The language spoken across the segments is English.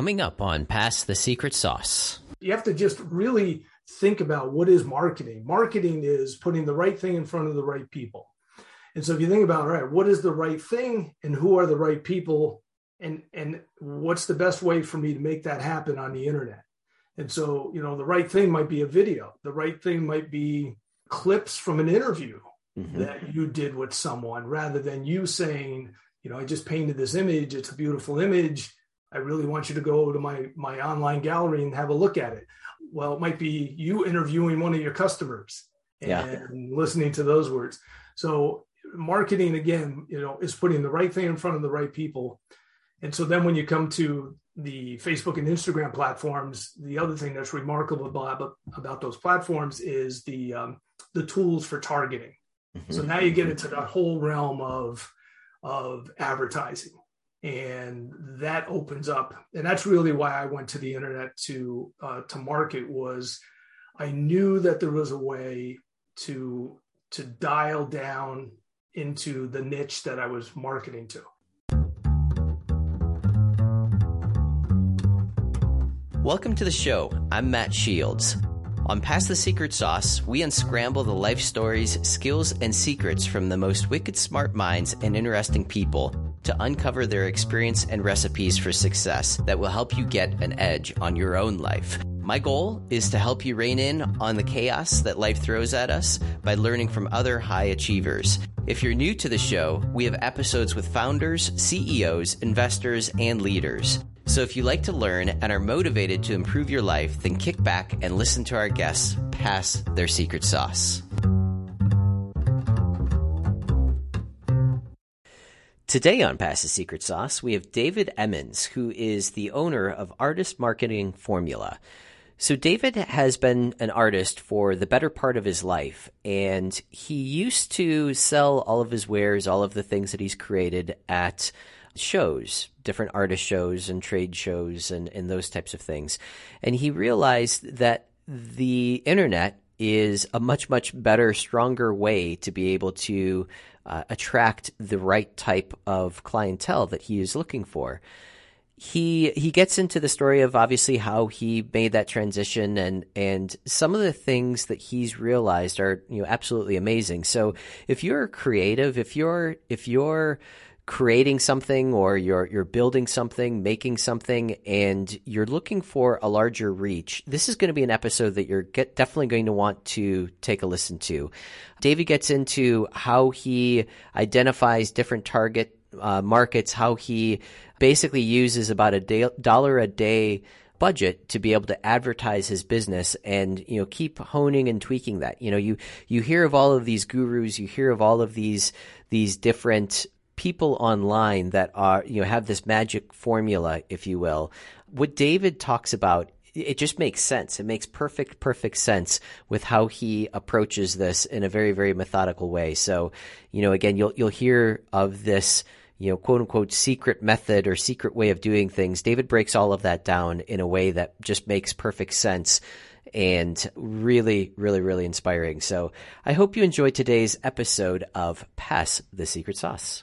coming up on Pass the Secret Sauce. You have to just really think about what is marketing. Marketing is putting the right thing in front of the right people. And so if you think about, all right, what is the right thing and who are the right people and and what's the best way for me to make that happen on the internet? And so, you know, the right thing might be a video. The right thing might be clips from an interview mm-hmm. that you did with someone rather than you saying, you know, I just painted this image, it's a beautiful image. I really want you to go to my my online gallery and have a look at it. Well, it might be you interviewing one of your customers and yeah. listening to those words. So marketing again, you know, is putting the right thing in front of the right people. And so then when you come to the Facebook and Instagram platforms, the other thing that's remarkable about, about those platforms is the um, the tools for targeting. Mm-hmm. So now you get into that whole realm of of advertising, and that opens up. And that's really why I went to the internet to uh, to market was I knew that there was a way to to dial down into the niche that I was marketing to. Welcome to the show. I'm Matt Shields. On Pass the Secret Sauce, we unscramble the life stories, skills, and secrets from the most wicked smart minds and interesting people to uncover their experience and recipes for success that will help you get an edge on your own life. My goal is to help you rein in on the chaos that life throws at us by learning from other high achievers. If you're new to the show, we have episodes with founders, CEOs, investors, and leaders. So if you like to learn and are motivated to improve your life, then kick back and listen to our guests pass their secret sauce. Today on Pass the Secret Sauce, we have David Emmons, who is the owner of Artist Marketing Formula. So, David has been an artist for the better part of his life, and he used to sell all of his wares, all of the things that he's created at shows, different artist shows and trade shows and, and those types of things. And he realized that the internet is a much, much better, stronger way to be able to uh, attract the right type of clientele that he is looking for. He he gets into the story of obviously how he made that transition and and some of the things that he's realized are you know absolutely amazing. So if you're creative, if you're if you're creating something or you're you're building something, making something, and you're looking for a larger reach, this is going to be an episode that you're get, definitely going to want to take a listen to. David gets into how he identifies different target uh, markets, how he basically uses about a day, dollar a day budget to be able to advertise his business and you know keep honing and tweaking that you know you you hear of all of these gurus you hear of all of these these different people online that are you know have this magic formula, if you will. What David talks about it just makes sense. It makes perfect, perfect sense with how he approaches this in a very, very methodical way. So, you know, again, you'll you'll hear of this, you know, quote unquote secret method or secret way of doing things. David breaks all of that down in a way that just makes perfect sense and really, really, really inspiring. So I hope you enjoyed today's episode of Pass the Secret Sauce.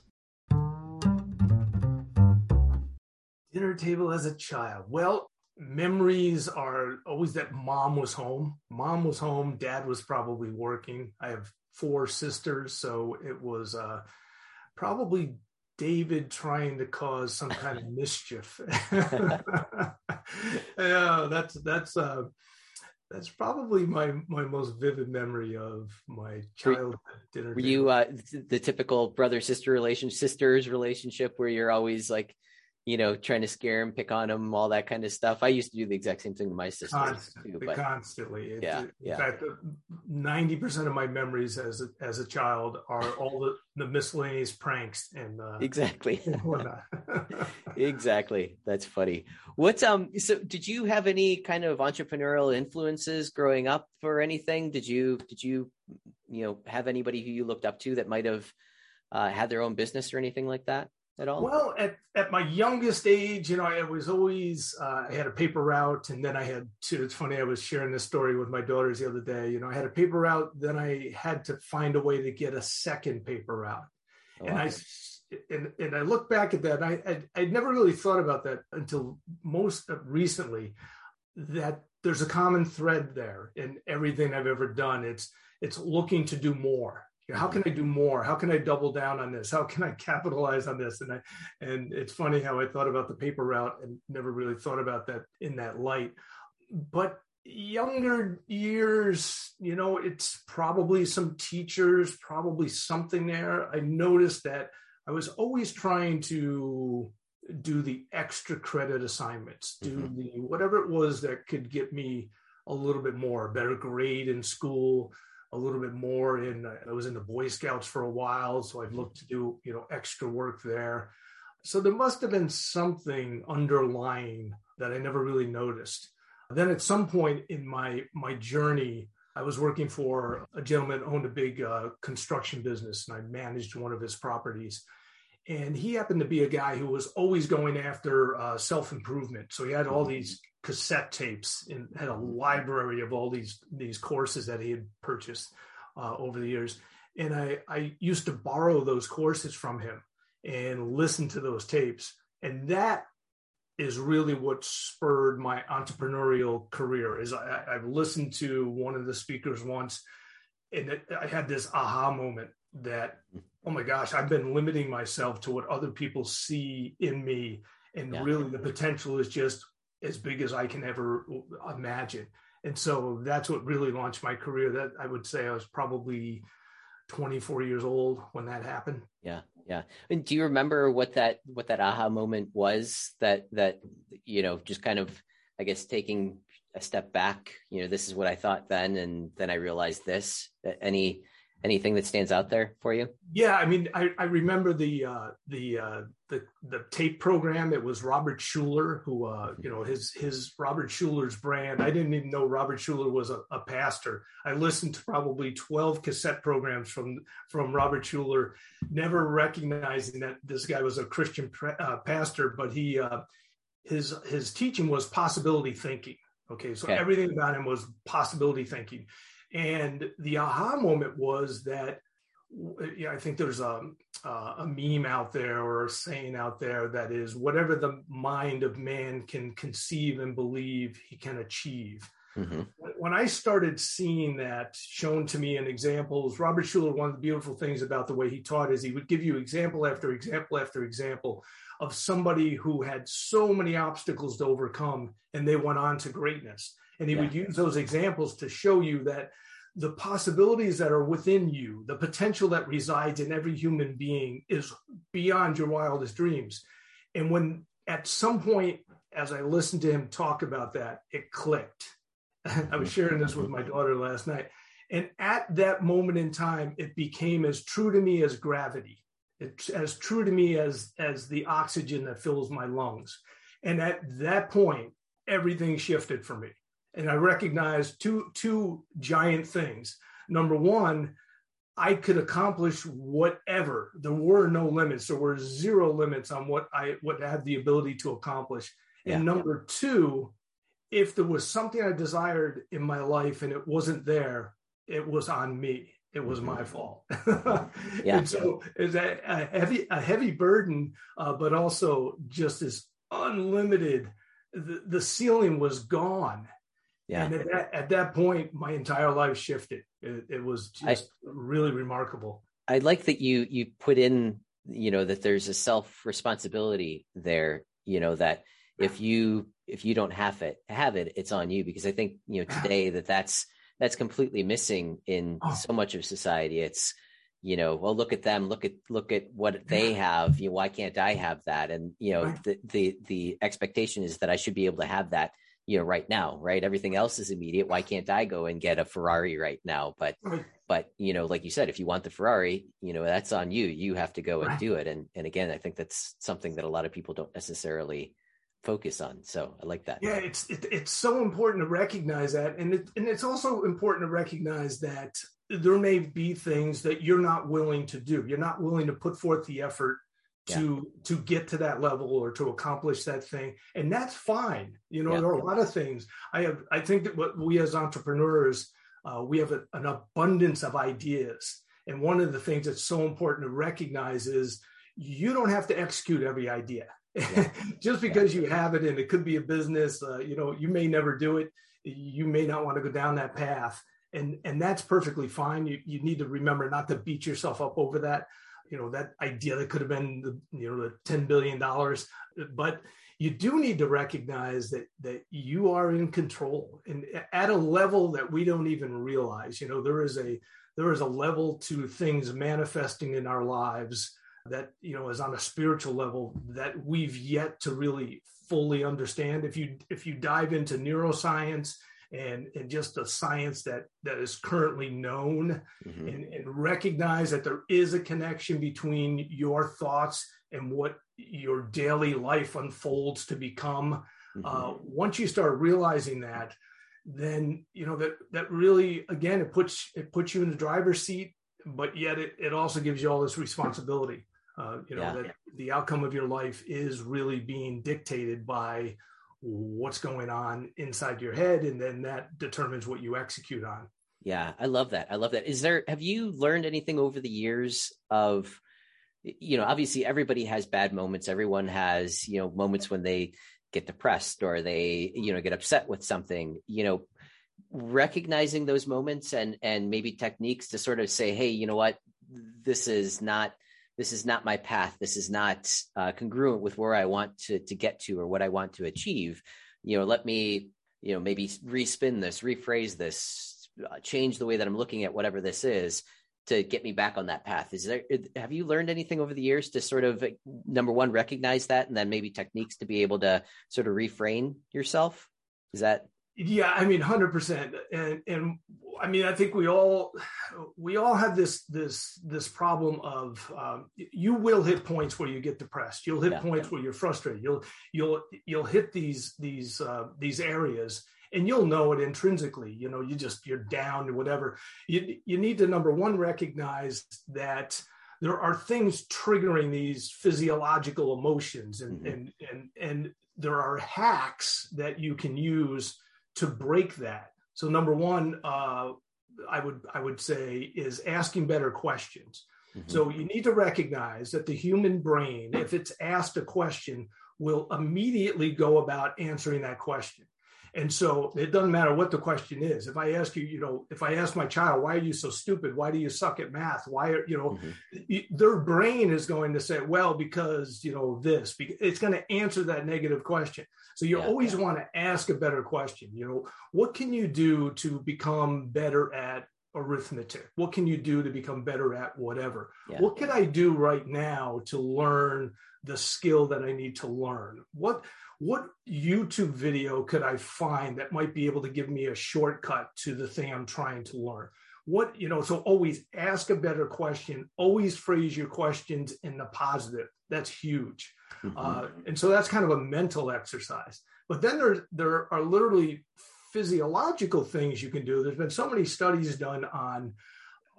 Dinner table as a child? Well, memories are always that mom was home. Mom was home. Dad was probably working. I have four sisters, so it was uh, probably David trying to cause some kind of mischief. yeah, that's that's uh, that's probably my my most vivid memory of my childhood dinner. Were you uh, the typical brother sister relationship, sisters relationship where you're always like you know, trying to scare him, pick on him, all that kind of stuff. I used to do the exact same thing to my sister. Constantly, too, but, constantly. It, yeah, in yeah. fact, ninety percent of my memories as a, as a child are all the, the miscellaneous pranks and uh, exactly, exactly. That's funny. What's um? So, did you have any kind of entrepreneurial influences growing up or anything? Did you did you you know have anybody who you looked up to that might have uh, had their own business or anything like that? At all? Well, at, at my youngest age, you know, I was always, uh, I had a paper route and then I had to, it's funny, I was sharing this story with my daughters the other day. You know, I had a paper route, then I had to find a way to get a second paper route. Oh, and I, and, and I look back at that, I, I, I'd never really thought about that until most recently, that there's a common thread there in everything I've ever done. It's, it's looking to do more. How can I do more? How can I double down on this? How can I capitalize on this? And I, and it's funny how I thought about the paper route and never really thought about that in that light. But younger years, you know, it's probably some teachers, probably something there. I noticed that I was always trying to do the extra credit assignments, do mm-hmm. the whatever it was that could get me a little bit more, a better grade in school, a little bit more in I was in the Boy Scouts for a while, so I've looked to do, you know, extra work there. So there must have been something underlying that I never really noticed. Then at some point in my my journey, I was working for a gentleman owned a big uh, construction business, and I managed one of his properties. And he happened to be a guy who was always going after uh, self improvement. So he had all these cassette tapes and had a library of all these these courses that he had purchased uh, over the years. And I I used to borrow those courses from him and listen to those tapes. And that is really what spurred my entrepreneurial career is I, have listened to one of the speakers once and it, i had this aha moment that oh my gosh i've been limiting myself to what other people see in me and yeah. really the potential is just as big as i can ever imagine and so that's what really launched my career that i would say i was probably 24 years old when that happened. Yeah. Yeah. And do you remember what that, what that aha moment was that, that, you know, just kind of, I guess, taking a step back, you know, this is what I thought then. And then I realized this, any, anything that stands out there for you? Yeah, I mean, I, I remember the uh, the uh, the the tape program. It was Robert Schuller, who uh, you know his his Robert Schuller's brand. I didn't even know Robert Schuller was a, a pastor. I listened to probably twelve cassette programs from from Robert Schuller, never recognizing that this guy was a Christian uh, pastor. But he uh, his his teaching was possibility thinking. Okay, so okay. everything about him was possibility thinking and the aha moment was that yeah, I think there's a, a meme out there or a saying out there that is whatever the mind of man can conceive and believe, he can achieve. Mm-hmm. When I started seeing that shown to me in examples, Robert Schuller, one of the beautiful things about the way he taught is he would give you example after example after example of somebody who had so many obstacles to overcome and they went on to greatness. And he yeah. would use those examples to show you that the possibilities that are within you, the potential that resides in every human being is beyond your wildest dreams. And when at some point, as I listened to him talk about that, it clicked. I was sharing this with my daughter last night. And at that moment in time, it became as true to me as gravity. It's as true to me as, as the oxygen that fills my lungs. And at that point, everything shifted for me and I recognized two two giant things. Number one, I could accomplish whatever. There were no limits. There were zero limits on what I what I had the ability to accomplish. Yeah. And number two, if there was something I desired in my life and it wasn't there, it was on me. It was my mm-hmm. fault. yeah. And so it's a, a, heavy a heavy burden, uh, but also just as unlimited. The, the ceiling was gone yeah. And at that, at that point, my entire life shifted. It, it was just I, really remarkable. I like that you you put in, you know, that there's a self responsibility there. You know that if you if you don't have it have it, it's on you because I think you know today that that's that's completely missing in oh. so much of society. It's you know, well, look at them, look at look at what they have. You know, why can't I have that? And you know, the the the expectation is that I should be able to have that you know right now right? Everything else is immediate. Why can't i go and get a ferrari right now? But but you know like you said if you want the ferrari you know that's on you. You have to go and do it. And and again i think that's something that a lot of people don't necessarily focus on. So i like that. Yeah it's it, it's so important to recognize that. And it, and it's also important to recognize that there may be things that you're not willing to do. You're not willing to put forth the effort to yeah. to get to that level or to accomplish that thing and that's fine you know yeah. there are a lot of things i have i think that what we as entrepreneurs uh, we have a, an abundance of ideas and one of the things that's so important to recognize is you don't have to execute every idea. Yeah. Just because you have it and it could be a business, uh, you know, you may never do it. You may not want to go down that path. And, and that's perfectly fine. You, you need to remember not to beat yourself up over that. You know, that idea that could have been the, you know, the $10 billion, but you do need to recognize that that you are in control and at a level that we don't even realize. You know there is a there is a level to things manifesting in our lives that you know is on a spiritual level that we've yet to really fully understand. If you if you dive into neuroscience and and just the science that that is currently known mm-hmm. and, and recognize that there is a connection between your thoughts and what your daily life unfolds to become mm-hmm. uh, once you start realizing that then you know that that really again it puts it puts you in the driver's seat but yet it, it also gives you all this responsibility uh, you know yeah. that the outcome of your life is really being dictated by what's going on inside your head and then that determines what you execute on. Yeah i love that. I love that. Is there have you learned anything over the years of you know obviously everybody has bad moments. Everyone has you know moments when they get depressed or they you know get upset with something you know recognizing those moments and and maybe techniques to sort of say hey you know what? This is not this is not my path. This is not uh, congruent with where i want to to get to or what i want to achieve. You know let me you know maybe respin this rephrase this uh, change the way that i'm looking at whatever this is to get me back on that path. Is there have you learned anything over the years to sort of number one recognize that and then maybe techniques to be able to sort of refrain yourself? Is that yeah i mean 100% and and i mean i think we all we all have this this this problem of um, you will hit points where you get depressed. You'll hit yeah, points yeah. where you're frustrated. You'll you'll you'll hit these these uh, these areas and you'll know it intrinsically. You know you just you're down or whatever. You you need to number one recognize that there are things triggering these physiological emotions and mm-hmm. and and and there are hacks that you can use to break that. So number one, uh, I would I would say is asking better questions. Mm-hmm. So you need to recognize that the human brain, if it's asked a question, will immediately go about answering that question. And so it doesn't matter what the question is. If I ask you, you know, if I ask my child, why are you so stupid? Why do you suck at math? Why are, you know, mm-hmm. their brain is going to say, well, because, you know, this, it's going to answer that negative question. So you yeah, always yeah. want to ask a better question. You know, what can you do to become better at arithmetic? What can you do to become better at whatever? Yeah. What can I do right now to learn the skill that I need to learn? What what YouTube video could I find that might be able to give me a shortcut to the thing I'm trying to learn? What, you know, so always ask a better question, always phrase your questions in the positive. That's huge. Mm-hmm. Uh, and so that's kind of a mental exercise. But then there, there are literally physiological things you can do. There's been so many studies done on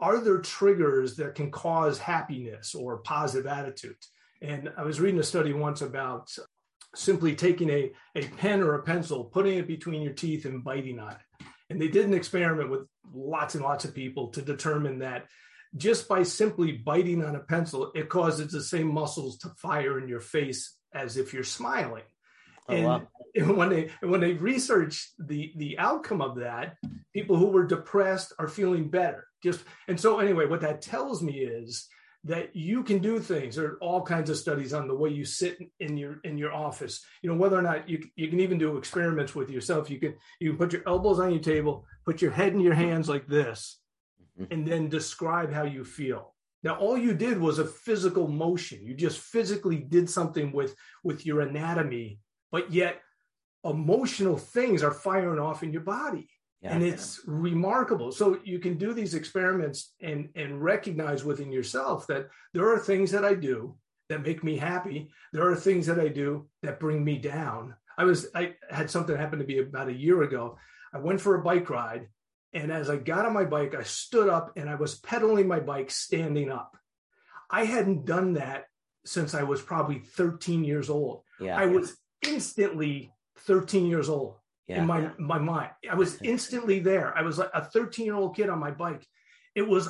are there triggers that can cause happiness or positive attitudes? And I was reading a study once about simply taking a, a pen or a pencil, putting it between your teeth and biting on it. And they did an experiment with lots and lots of people to determine that just by simply biting on a pencil, it causes the same muscles to fire in your face as if you're smiling. Oh, and, wow. and when they when they researched the the outcome of that, people who were depressed are feeling better. Just and so anyway, what that tells me is that you can do things. There are all kinds of studies on the way you sit in your in your office. You know whether or not you you can even do experiments with yourself. You can you can put your elbows on your table, put your head in your hands like this, mm-hmm. and then describe how you feel. Now all you did was a physical motion. You just physically did something with with your anatomy, but yet emotional things are firing off in your body. Yeah, and it's yeah. remarkable. So you can do these experiments and and recognize within yourself that there are things that I do that make me happy. There are things that I do that bring me down. I was I had something happen to me about a year ago. I went for a bike ride and as I got on my bike, I stood up and I was pedaling my bike standing up. I hadn't done that since I was probably 13 years old. Yeah, I was instantly 13 years old yeah, in my yeah. my mind. I was instantly there. I was like a 13 year old kid on my bike. It was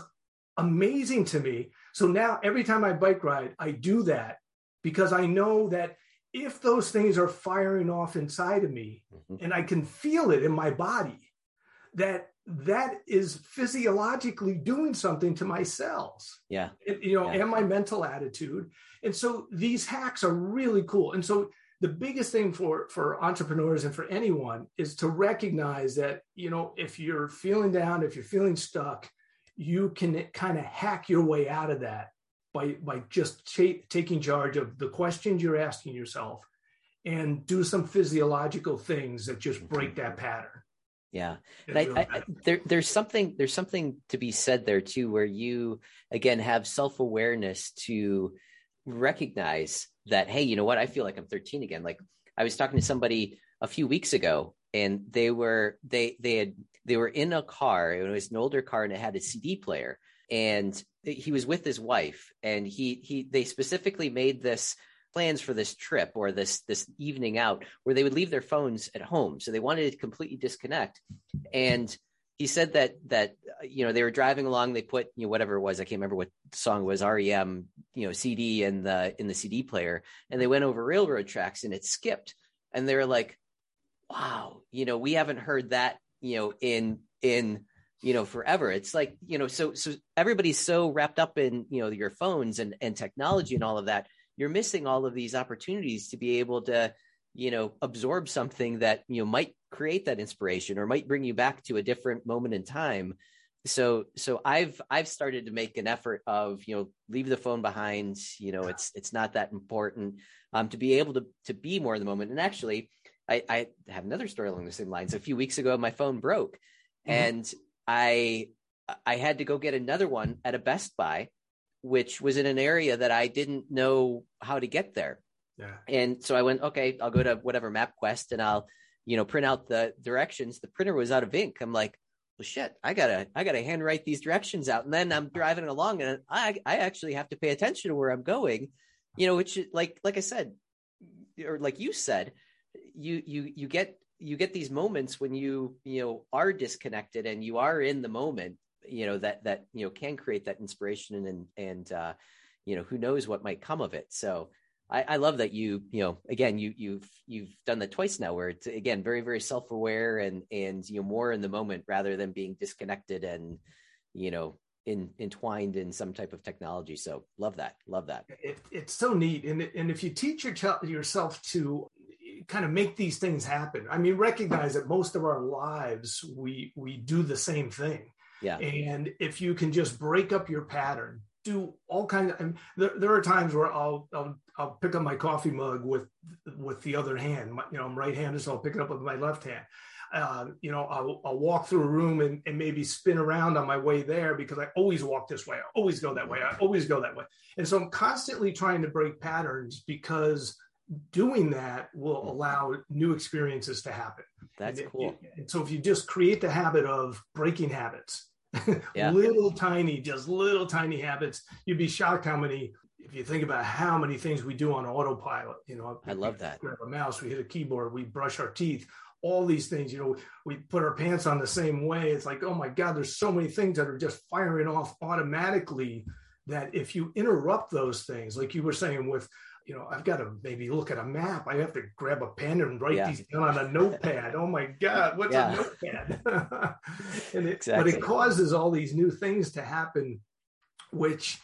amazing to me. So now every time I bike ride, I do that because I know that if those things are firing off inside of me mm-hmm. and I can feel it in my body, that that is physiologically doing something to my cells. Yeah. you know, yeah. and my mental attitude. And so these hacks are really cool. And so the biggest thing for for entrepreneurs and for anyone is to recognize that, you know, if you're feeling down, if you're feeling stuck, you can kind of hack your way out of that by by just taking charge of the questions you're asking yourself and do some physiological things that just break that pattern. Yeah. I, I, there, there's something there's something to be said there too where you again have self-awareness to recognize that hey you know what? I feel like i'm 13 again. Like i was talking to somebody a few weeks ago and they were they they had they were in a car. It was an older car and it had a cd player. And he was with his wife and he he they specifically made this plans for this trip or this this evening out where they would leave their phones at home. So they wanted to completely disconnect. And he said that that uh, you know they were driving along they put you know whatever it was i can't remember what song was rem you know cd in the in the cd player and they went over railroad tracks and it skipped. And they were like wow you know we haven't heard that you know in in you know forever. It's like you know so so everybody's so wrapped up in you know your phones and and technology and all of that you're missing all of these opportunities to be able to you know absorb something that you know might create that inspiration or might bring you back to a different moment in time so so i've i've started to make an effort of you know leave the phone behind you know it's it's not that important um to be able to to be more in the moment and actually i i have another story along the same lines a few weeks ago my phone broke mm-hmm. and I I had to go get another one at a Best Buy, which was in an area that I didn't know how to get there. Yeah. And so I went, okay, I'll go to whatever MapQuest and I'll, you know, print out the directions. The printer was out of ink. I'm like, well, shit, I gotta, I gotta handwrite these directions out. And then I'm driving along and I, I actually have to pay attention to where I'm going, you know, which like, like I said, or like you said, you, you, you get you get these moments when you you know are disconnected and you are in the moment you know that that you know can create that inspiration and and uh you know who knows what might come of it so I, I love that you you know again you you've you've done that twice now where it's again very very self-aware and and you know more in the moment rather than being disconnected and you know in, entwined in some type of technology. So love that, love that. It, it's so neat, and and if you teach your ch- yourself to kind of make these things happen. I mean, recognize that most of our lives we we do the same thing. Yeah. And if you can just break up your pattern, do all kinds of. there, there are times where I'll, I'll I'll pick up my coffee mug with with the other hand. My, you know, I'm right-handed, so I'll pick it up with my left hand. Uh, you know, I'll, I'll, walk through a room and, and, maybe spin around on my way there because I always walk this way. I always go that way. I always go that way. And so I'm constantly trying to break patterns because doing that will mm-hmm. allow new experiences to happen. That's and cool. and so if you just create the habit of breaking habits, yeah. little tiny, just little tiny habits, you'd be shocked how many. If you think about how many things we do on autopilot, you know, I love that. Grab a mouse, we hit a keyboard, we brush our teeth, all these things. You know, we put our pants on the same way. It's like, oh my God, there's so many things that are just firing off automatically. That if you interrupt those things, like you were saying with you know, I've got to maybe look at a map. I have to grab a pen and write yeah. these down on a notepad. oh my God, what's yeah. a notepad? and it, exactly. But it causes all these new things to happen, which,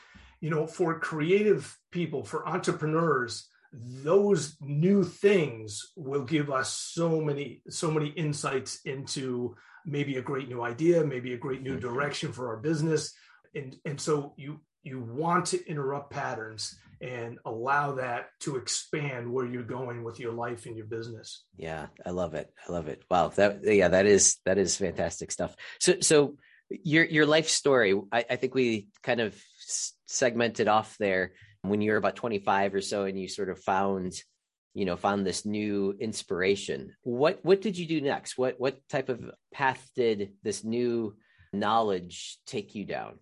you know, for creative people, for entrepreneurs, those new things will give us so many, so many insights into maybe a great new idea, maybe a great new direction for our business. And, and so you you want to interrupt patterns and allow that to expand where you're going with your life and your business. Yeah, I love it. I love it. Wow, that yeah, that is that is fantastic stuff. So so your your life story, I, I think we kind of segmented off there when you were about 25 or so and you sort of found you know found this new inspiration what what did you do next what what type of path did this new knowledge take you down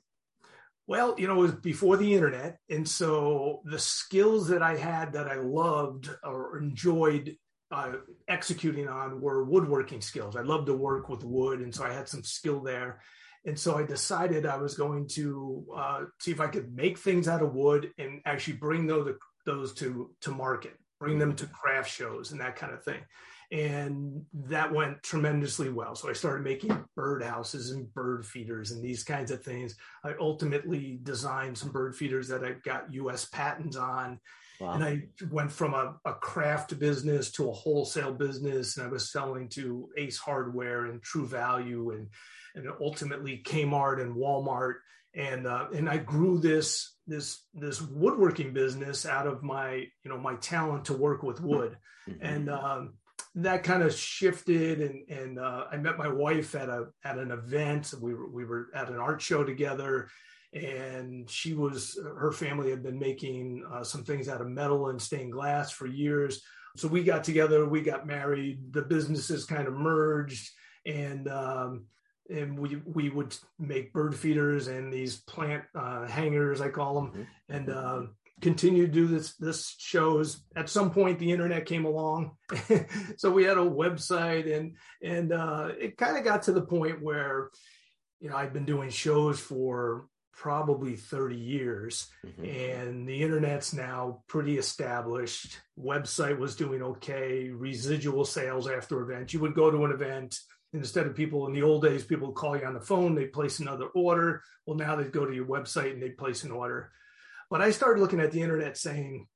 well, you know, it was before the internet. And so the skills that I had that I loved or enjoyed uh, executing on were woodworking skills. I loved to work with wood. And so I had some skill there. And so I decided I was going to uh, see if I could make things out of wood and actually bring those, those to, to market, bring them to craft shows and that kind of thing. And that went tremendously well. So I started making bird houses and bird feeders and these kinds of things. I ultimately designed some bird feeders that I got US patents on. Wow. And I went from a, a, craft business to a wholesale business, and I was selling to Ace Hardware and True Value, and and ultimately Kmart and Walmart, and uh, and I grew this this this woodworking business out of my you know my talent to work with wood, mm-hmm. and um, that kind of shifted, and and uh, I met my wife at a at an event. We were we were at an art show together, and she was her family had been making uh, some things out of metal and stained glass for years. So we got together we got married the businesses kind of merged. And um, and we we would make bird feeders and these plant uh, hangers i call them mm-hmm. and uh, continue to do this this shows. At some point the internet came along. So we had a website and and uh, it kind of got to the point where you know i've been doing shows for probably 30 years. Mm-hmm. and the internet's now pretty established. Website was doing okay. Residual sales after events. You would go to an event instead of people in the old days people would call you on the phone they place another order. Well now they go to your website and they place an order. But i started looking at the internet saying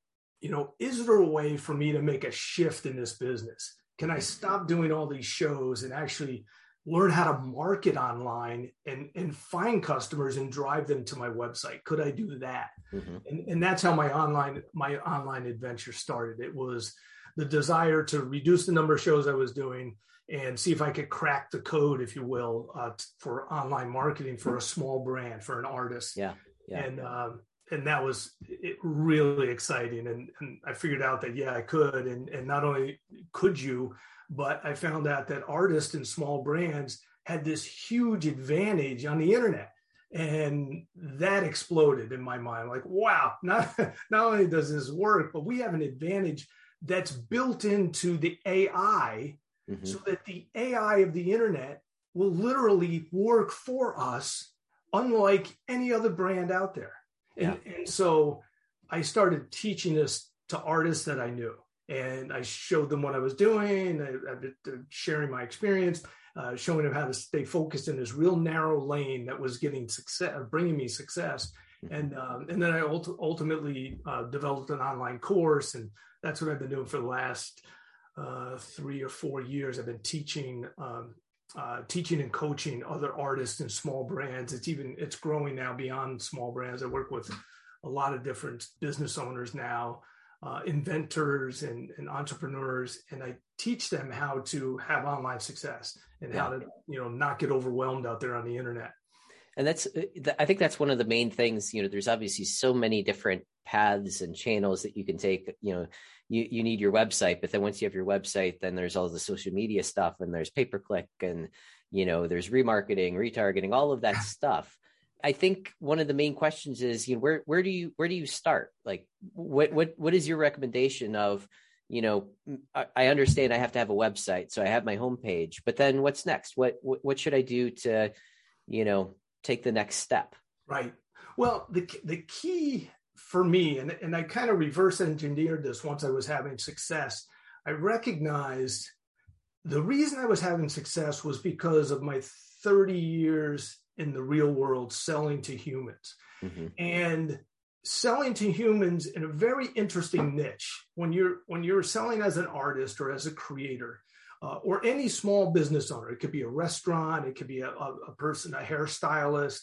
you know is there a way for me to make a shift in this business? Can i stop doing all these shows and actually learn how to market online and, and find customers and drive them to my website? Could i do that? Mm-hmm. and, and that's how my online my online adventure started. It was the desire to reduce the number of shows i was doing and see if i could crack the code if you will uh, for online marketing for a small brand for an artist yeah, yeah. and um, and that was it really exciting and, and i figured out that yeah i could and and not only could you but I found out that artists and small brands had this huge advantage on the internet. And that exploded in my mind. Like, wow, not, not only does this work, but we have an advantage that's built into the AI mm-hmm. so that the AI of the internet will literally work for us, unlike any other brand out there. And, yeah. and so I started teaching this to artists that I knew and I showed them what I was doing. I, have been sharing my experience, uh, showing them how to stay focused in this real narrow lane that was getting success, bringing me success. Mm-hmm. And um, and then I ult- ultimately uh, developed an online course, and that's what I've been doing for the last uh, three or four years. I've been teaching. Um, uh, teaching and coaching other artists and small brands. It's even it's growing now beyond small brands. I work with a lot of different business owners now uh, inventors and, and, entrepreneurs, and I teach them how to have online success and yeah. how to you know not get overwhelmed out there on the internet. And that's uh, I think that's one of the main things. You know, there's obviously so many different paths and channels that you can take. You know, you you need your website, but then once you have your website, then there's all the social media stuff, and there's pay per click, and you know, there's remarketing, retargeting, all of that stuff. I think one of the main questions is, you know, where where do you where do you start? Like, what what what is your recommendation of, you know, I, I understand I have to have a website, so I have my homepage, but then what's next? What, what what should I do to, you know, take the next step? Right. Well, the the key for me, and and I kind of reverse engineered this once I was having success. I recognized the reason I was having success was because of my 30 years in the real world selling to humans. Mm-hmm. And selling to humans in a very interesting niche when you're when you're selling as an artist or as a creator uh, or any small business owner it could be a restaurant it could be a, a person a hairstylist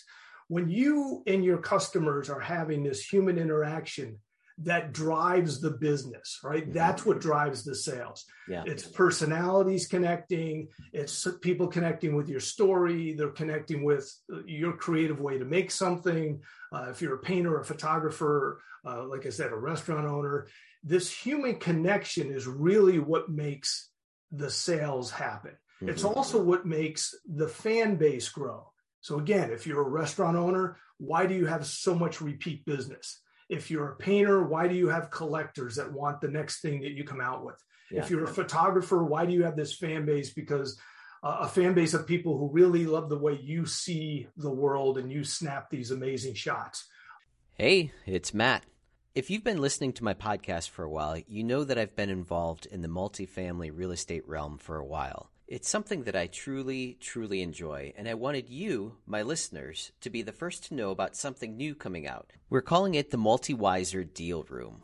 when you and your customers are having this human interaction that drives the business, right? Mm-hmm. That's what drives the sales. Yeah. It's personalities connecting, it's people connecting with your story, they're connecting with uh, your creative way to make something. Uh, if you're a painter, a photographer, uh, like I said, a restaurant owner, this human connection is really what makes the sales happen. Mm-hmm. It's also what makes the fan base grow. So, again, if you're a restaurant owner, why do you have so much repeat business? If you're a painter, why do you have collectors that want the next thing that you come out with? Yeah. If you're a photographer, why do you have this fan base? Because a fan base of people who really love the way you see the world and you snap these amazing shots. Hey, it's Matt. If you've been listening to my podcast for a while, you know that I've been involved in the multifamily real estate realm for a while. It's something that I truly, truly enjoy, and I wanted you, my listeners, to be the first to know about something new coming out. We're calling it the MultiWiser Deal Room.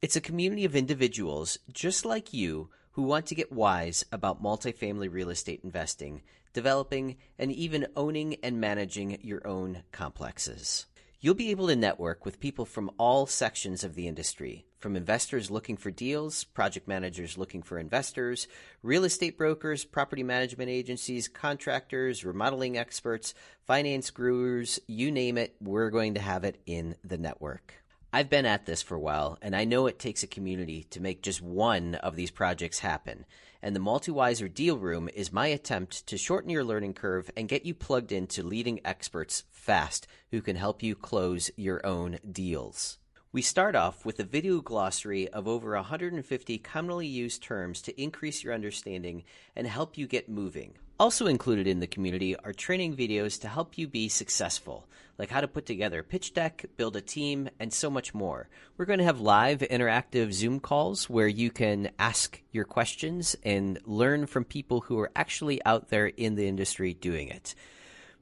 It's a community of individuals just like you who want to get wise about multifamily real estate investing, developing, and even owning and managing your own complexes. You'll be able to network with people from all sections of the industry, from investors looking for deals, project managers looking for investors, real estate brokers, property management agencies, contractors, remodeling experts, finance gurus, you name it, we're going to have it in the network. I've been at this for a while, and I know it takes a community to make just one of these projects happen. And the MultiWiser Deal Room is my attempt to shorten your learning curve and get you plugged into leading experts fast who can help you close your own deals. We start off with a video glossary of over 150 commonly used terms to increase your understanding and help you get moving. Also included in the community are training videos to help you be successful, like how to put together a pitch deck, build a team, and so much more. We're going to have live interactive Zoom calls where you can ask your questions and learn from people who are actually out there in the industry doing it.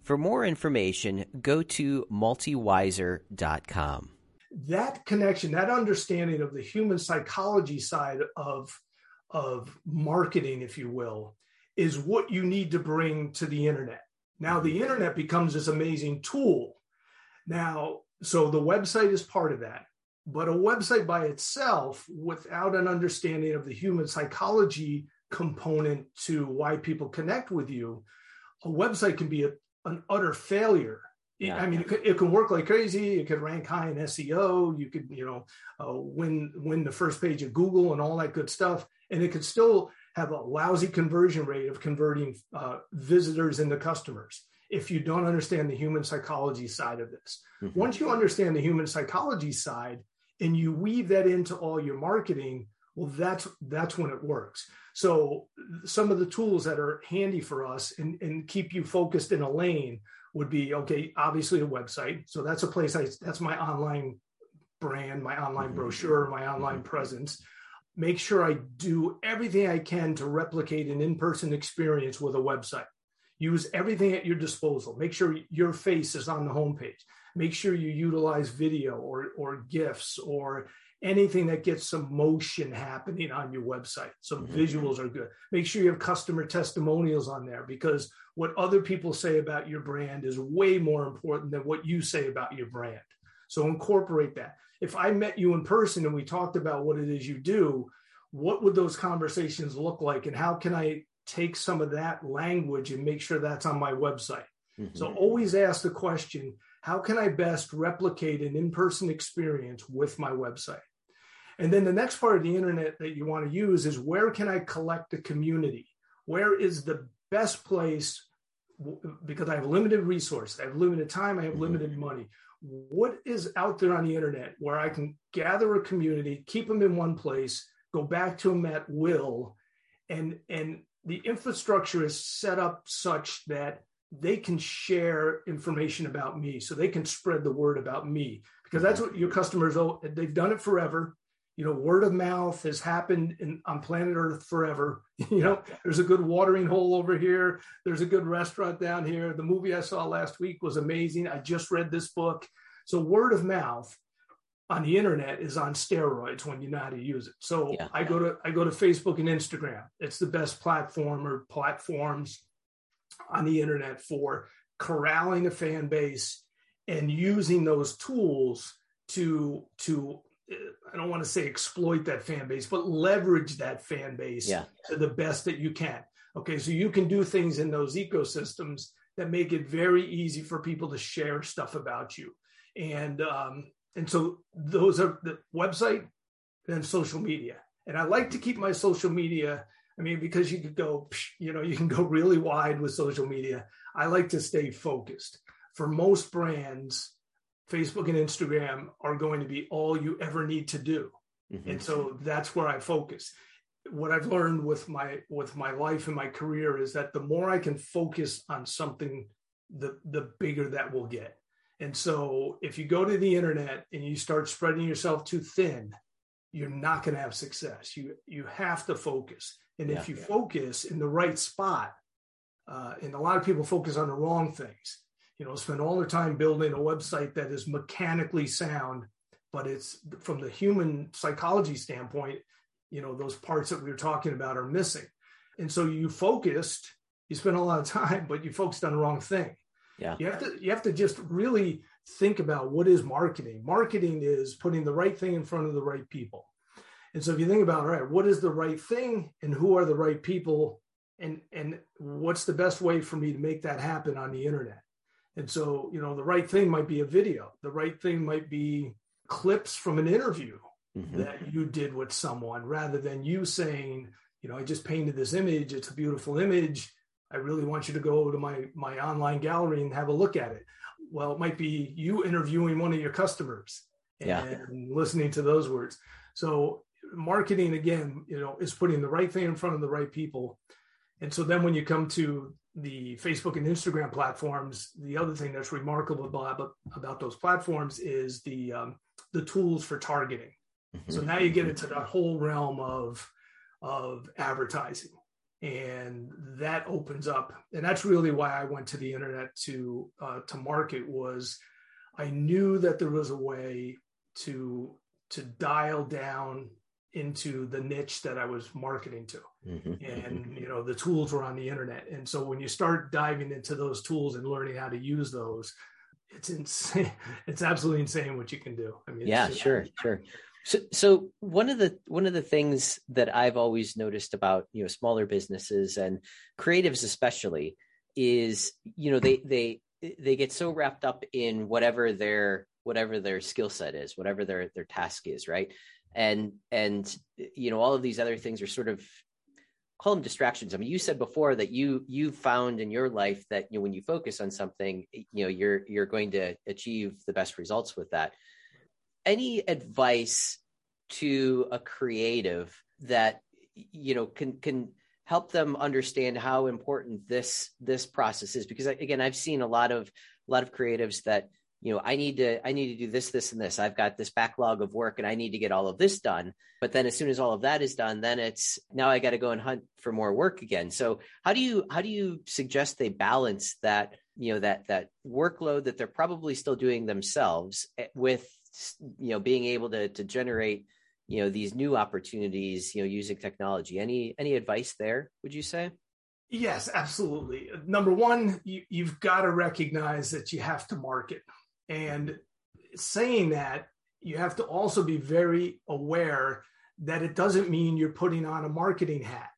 For more information, go to multiwiser.com. That connection, that understanding of the human psychology side of, of marketing, if you will, is what you need to bring to the internet. Now, the internet becomes this amazing tool. Now, so the website is part of that. But a website by itself, without an understanding of the human psychology component to why people connect with you, a website can be a, an utter failure. Yeah. I mean, it, could, it, can work like crazy. It could rank high in SEO. You could, you know, uh, win win the first page of Google and all that good stuff. And it could still have a lousy conversion rate of converting uh, visitors into customers if you don't understand the human psychology side of this. Mm-hmm. Once you understand the human psychology side and you weave that into all your marketing, well, that's that's when it works. So some of the tools that are handy for us and, and keep you focused in a lane would be okay, obviously a website. So that's a place I that's my online brand, my online mm-hmm. brochure, my online mm-hmm. presence make sure I do everything I can to replicate an in person experience with a website. Use everything at your disposal. Make sure your face is on the homepage. Make sure you utilize video or, or GIFs or anything that gets some motion happening on your website. So mm-hmm. visuals are good. Make sure you have customer testimonials on there because what other people say about your brand is way more important than what you say about your brand. So incorporate that if I met you in person and we talked about what it is you do, what would those conversations look like? And how can I take some of that language and make sure that's on my website? Mm-hmm. So always ask the question how can I best replicate an in person experience with my website? And then the next part of the internet that you want to use is where can I collect the community? Where is the best place? Because I have limited resources, I have limited time, I have mm-hmm. limited money what is out there on the internet where I can gather a community, keep them in one place, go back to them at will, and and the infrastructure is set up such that they can share information about me, so they can spread the word about me because that's what your customers oh, they've done it forever you know word of mouth has happened in, on planet earth forever. You know there's a good watering hole over here. There's a good restaurant down here. The movie i saw last week was amazing. I just read this book. So word of mouth on the internet is on steroids when you know how to use it. So yeah. i go to i go to facebook and instagram. It's the best platform or platforms on the internet for corralling a fan base and using those tools to to I don't want to say exploit that fan base, but leverage that fan base yeah. to the best that you can. Okay, so you can do things in those ecosystems that make it very easy for people to share stuff about you, and um, and so those are the website and social media. And I like to keep my social media. I mean, because you could go, you know, you can go really wide with social media. I like to stay focused. For most brands, Facebook and Instagram are going to be all you ever need to do. Mm-hmm. And so that's where I focus. what I've learned with my with my life and my career is that the more I can focus on something, the the bigger that will get. And so if you go to the internet and you start spreading yourself too thin, you're not going to have success. You you have to focus. And yeah, if you yeah. focus in the right spot, uh, and a lot of people focus on the wrong things, you know, spend all their time building a website that is mechanically sound, but it's from the human psychology standpoint, you know, those parts that we were talking about are missing. And so you focused, you spent a lot of time, but you focused on the wrong thing. Yeah. You have to you have to just really think about what is marketing. Marketing is putting the right thing in front of the right people. And so if you think about all right, what is the right thing and who are the right people and and what's the best way for me to make that happen on the internet? And so, you know, the right thing might be a video. The right thing might be clips from an interview mm-hmm. that you did with someone rather than you saying, you know, I just painted this image, it's a beautiful image I really want you to go to my my online gallery and have a look at it. Well, it might be you interviewing one of your customers and yeah. listening to those words. So marketing again, you know, is putting the right thing in front of the right people. And so then when you come to the Facebook and Instagram platforms, the other thing that's remarkable about, about those platforms is the um, the tools for targeting. Mm-hmm. So now you get into the whole realm of of advertising and that opens up and that's really why i went to the internet to uh, to market was i knew that there was a way to to dial down into the niche that i was marketing to. Mm-hmm. and you know the tools were on the internet. And so when you start diving into those tools and learning how to use those it's insane. It's absolutely insane what you can do. I mean yeah sure sure. So, so one of the one of the things that I've always noticed about you know smaller businesses and creatives especially is you know they they they get so wrapped up in whatever their whatever their skill set is, whatever their their task is, right? And and you know all of these other things are sort of call them distractions. I mean, you said before that you you found in your life that you know when you focus on something, you know you're you're going to achieve the best results with that any advice to a creative that you know can can help them understand how important this this process is because again i've seen a lot of a lot of creatives that you know i need to i need to do this this and this. I've got this backlog of work and i need to get all of this done. But then as soon as all of that is done then it's now i got to go and hunt for more work again. So how do you how do you suggest they balance that you know that that workload that they're probably still doing themselves eh, with you know being able to to generate you know these new opportunities you know using technology? Any any advice there would you say? Yes absolutely. Number one you, you've got to recognize that you have to market and saying that you have to also be very aware that it doesn't mean you're putting on a marketing hat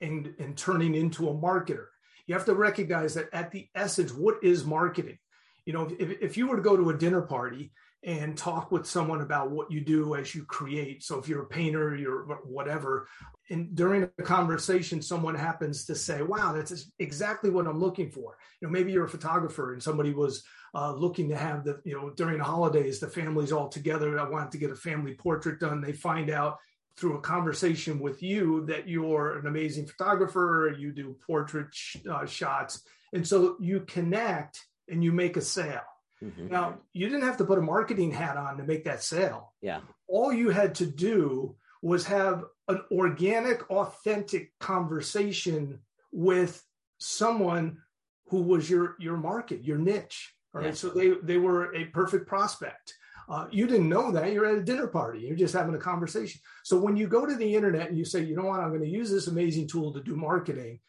and, and turning into a marketer. You have to recognize that at the essence, what is marketing? You know, if, if you were to go to a dinner party and talk with someone about what you do as you create. So if you're a painter, you're whatever, and during a conversation, someone happens to say, "Wow, that's exactly what I'm looking for." You know, maybe you're a photographer and somebody was uh, looking to have the, you know, during the holidays, the family's all together. I wanted to get a family portrait done. They find out through a conversation with you that you're an amazing photographer. You do portrait sh- uh, shots, and so you connect and you make a sale Mm-hmm. Now, you didn't have to put a marketing hat on to make that sale. Yeah. All you had to do was have an organic, authentic conversation with someone who was your your market, your niche. Right. Yeah. So they they were a perfect prospect. Uh, you didn't know that. You're at a dinner party. You're just having a conversation. So when you go to the internet and you say, you know what, I'm going to use this amazing tool to do marketing,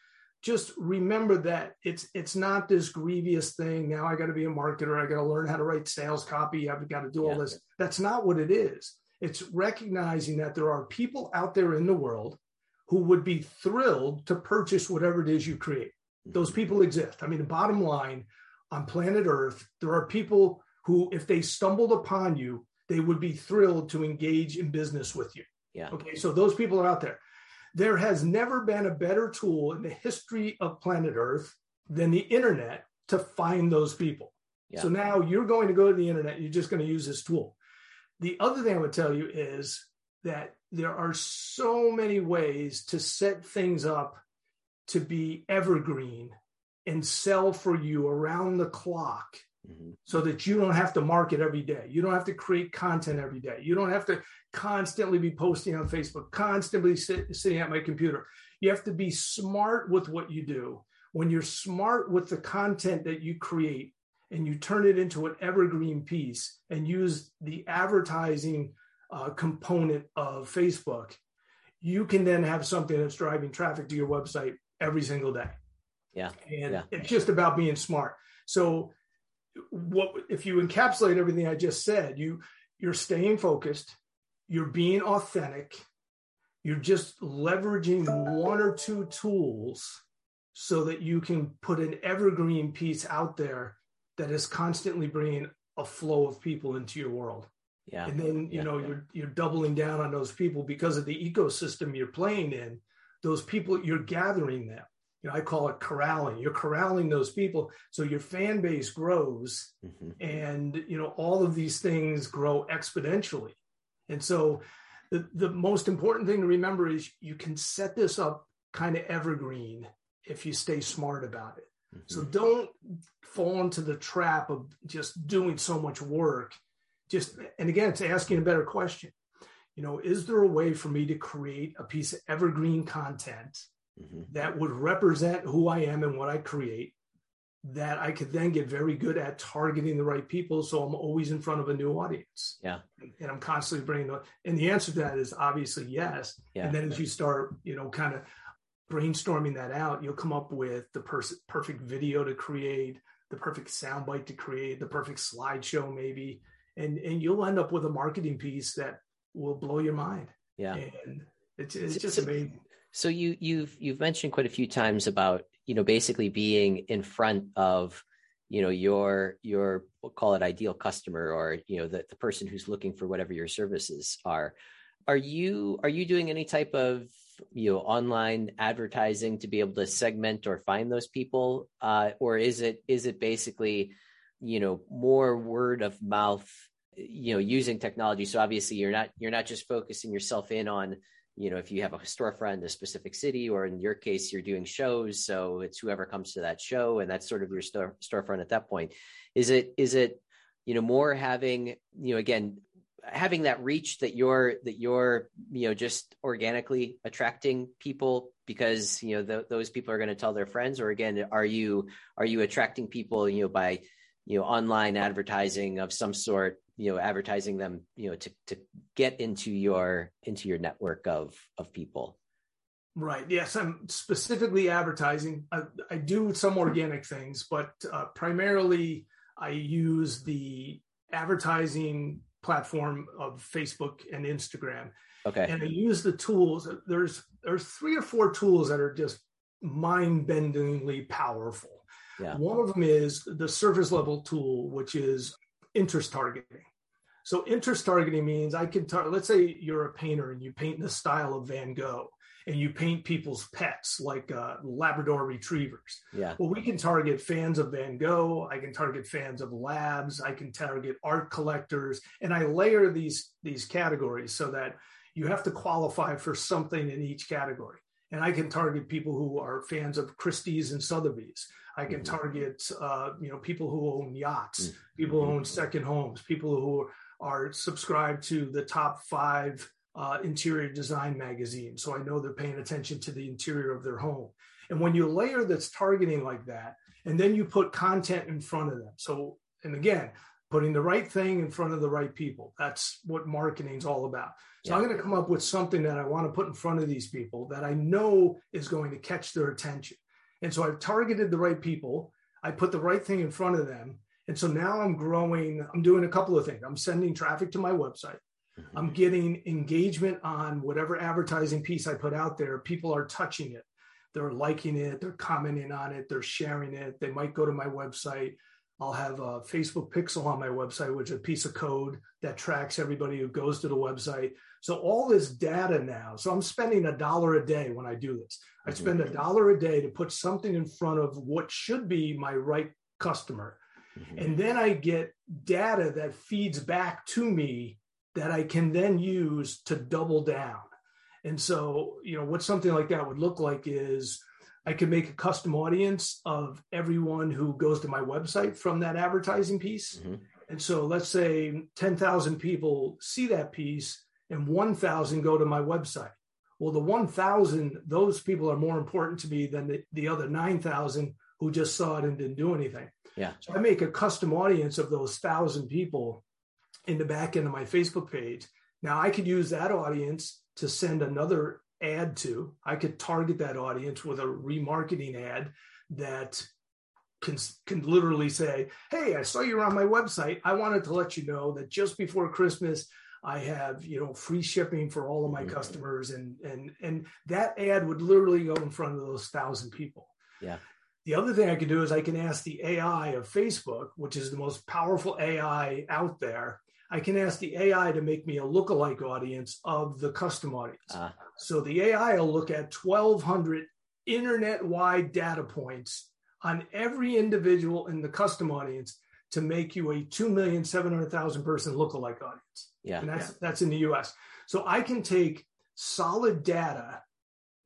just remember that it's it's not this grievous thing. Now i got to be a marketer. I got to learn how to write sales copy. I've got to do yeah. all this. That's not what it is. It's recognizing that there are people out there in the world who would be thrilled to purchase whatever it is you create. Those mm-hmm. people exist. I mean the bottom line on planet earth there are people who if they stumbled upon you they would be thrilled to engage in business with you. Yeah. Okay so those people are out there there has never been a better tool in the history of planet Earth than the internet to find those people. Yeah. So now you're going to go to the internet, you're just going to use this tool. The other thing I would tell you is that there are so many ways to set things up to be evergreen and sell for you around the clock mm-hmm. so that you don't have to market every day. You don't have to create content every day. You don't have to constantly be posting on Facebook, constantly sit, sitting at my computer. You have to be smart with what you do. When you're smart with the content that you create and you turn it into an evergreen piece and use the advertising uh, component of Facebook, you can then have something that's driving traffic to your website every single day. Yeah. And yeah. it's just about being smart. So what if you encapsulate everything I just said, you you're staying focused, you're being authentic, you're just leveraging one or two tools so that you can put an evergreen piece out there that is constantly bringing a flow of people into your world. Yeah. And then, you yeah, know, yeah. you're you're doubling down on those people because of the ecosystem you're playing in. Those people you're gathering them. You know, I call it corralling. You're corralling those people so your fan base grows mm-hmm. and you know all of these things grow exponentially. And so the, the most important thing to remember is you can set this up kind of evergreen if you stay smart about it. Mm-hmm. So don't fall into the trap of just doing so much work. Just and again, it's asking a better question. You know, is there a way for me to create a piece of evergreen content mm-hmm. that would represent who I am and what I create? That I could then get very good at targeting the right people, so I'm always in front of a new audience. Yeah, and I'm constantly bringing the. And the answer to that is obviously yes. Yeah. And then as you start, you know, kind of brainstorming that out, you'll come up with the pers- perfect video to create, the perfect soundbite to create, the perfect slideshow maybe, and and you'll end up with a marketing piece that will blow your mind. Yeah, and it's it's just amazing. So you you've you've mentioned quite a few times about you know basically being in front of you know your your we'll call it ideal customer or you know the, the person who's looking for whatever your services are. Are you are you doing any type of you know online advertising to be able to segment or find those people? Uh, or is it is it basically you know more word of mouth you know using technology? So obviously you're not you're not just focusing yourself in on you know if you have a storefront in a specific city or in your case you're doing shows so it's whoever comes to that show and that's sort of your store, storefront at that point. Is it is it you know more having you know again having that reach that you're that you're you know just organically attracting people because you know th- those people are going to tell their friends? Or again are you are you attracting people you know by you know online advertising of some sort you know advertising them you know to to get into your into your network of of people right yes i'm specifically advertising i, I do some organic things but uh, primarily i use the advertising platform of Facebook and Instagram. Okay. And I use the tools. There's there's three or four tools that are just mind-bendingly powerful. Yeah. One of them is the surface level tool, which is interest targeting. So interest targeting means I can tar- let's say you're a painter and you paint in the style of Van Gogh and you paint people's pets like uh, Labrador retrievers. Yeah. Well, we can target fans of Van Gogh. I can target fans of labs. I can target art collectors, and I layer these these categories so that you have to qualify for something in each category. And I can target people who are fans of Christie's and Sotheby's. I can mm-hmm. target, uh, you know, people who own yachts, mm-hmm. people who own second homes, people who are subscribed to the top five uh, interior design magazine. So I know they're paying attention to the interior of their home. And when you layer that's targeting like that, and then you put content in front of them. So, and again, putting the right thing in front of the right people. That's what marketing is all about. So yeah. I'm going to come up with something that I want to put in front of these people that I know is going to catch their attention. And so I've targeted the right people. I put the right thing in front of them. And so now I'm growing, I'm doing a couple of things. I'm sending traffic to my website. Mm-hmm. I'm getting engagement on whatever advertising piece I put out there. People are touching it. They're liking it. They're commenting on it. They're sharing it. They might go to my website. I'll have a Facebook pixel on my website, which is a piece of code that tracks everybody who goes to the website. So all this data now. So I'm spending a dollar a day when I do this. I mm-hmm. spend a dollar a day to put something in front of what should be my right customer. Mm-hmm. And then I get data that feeds back to me that I can then use to double down. And so, you know, what something like that would look like is I could make a custom audience of everyone who goes to my website from that advertising piece. Mm-hmm. And so let's say 10,000 people see that piece and 1,000 go to my website. Well, the 1,000, those people are more important to me than the, the other 9,000 who just saw it and didn't do anything. Yeah. So I make a custom audience of those thousand people in the back end of my Facebook page. Now I could use that audience to send another ad to. I could target that audience with a remarketing ad that can, can literally say, Hey, I saw you on my website. I wanted to let you know that just before Christmas, I have, you know, free shipping for all of my mm-hmm. customers. And, and, and that ad would literally go in front of those thousand people. Yeah. The other thing I could do is I can ask the AI of Facebook, which is the most powerful AI out there. I can ask the AI to make me a lookalike audience of the custom audience. Uh. So the AI will look at 1,200 internet wide data points on every individual in the custom audience to make you a 2,700,000 person lookalike audience. Yeah. And that's, yeah. that's in the US. So I can take solid data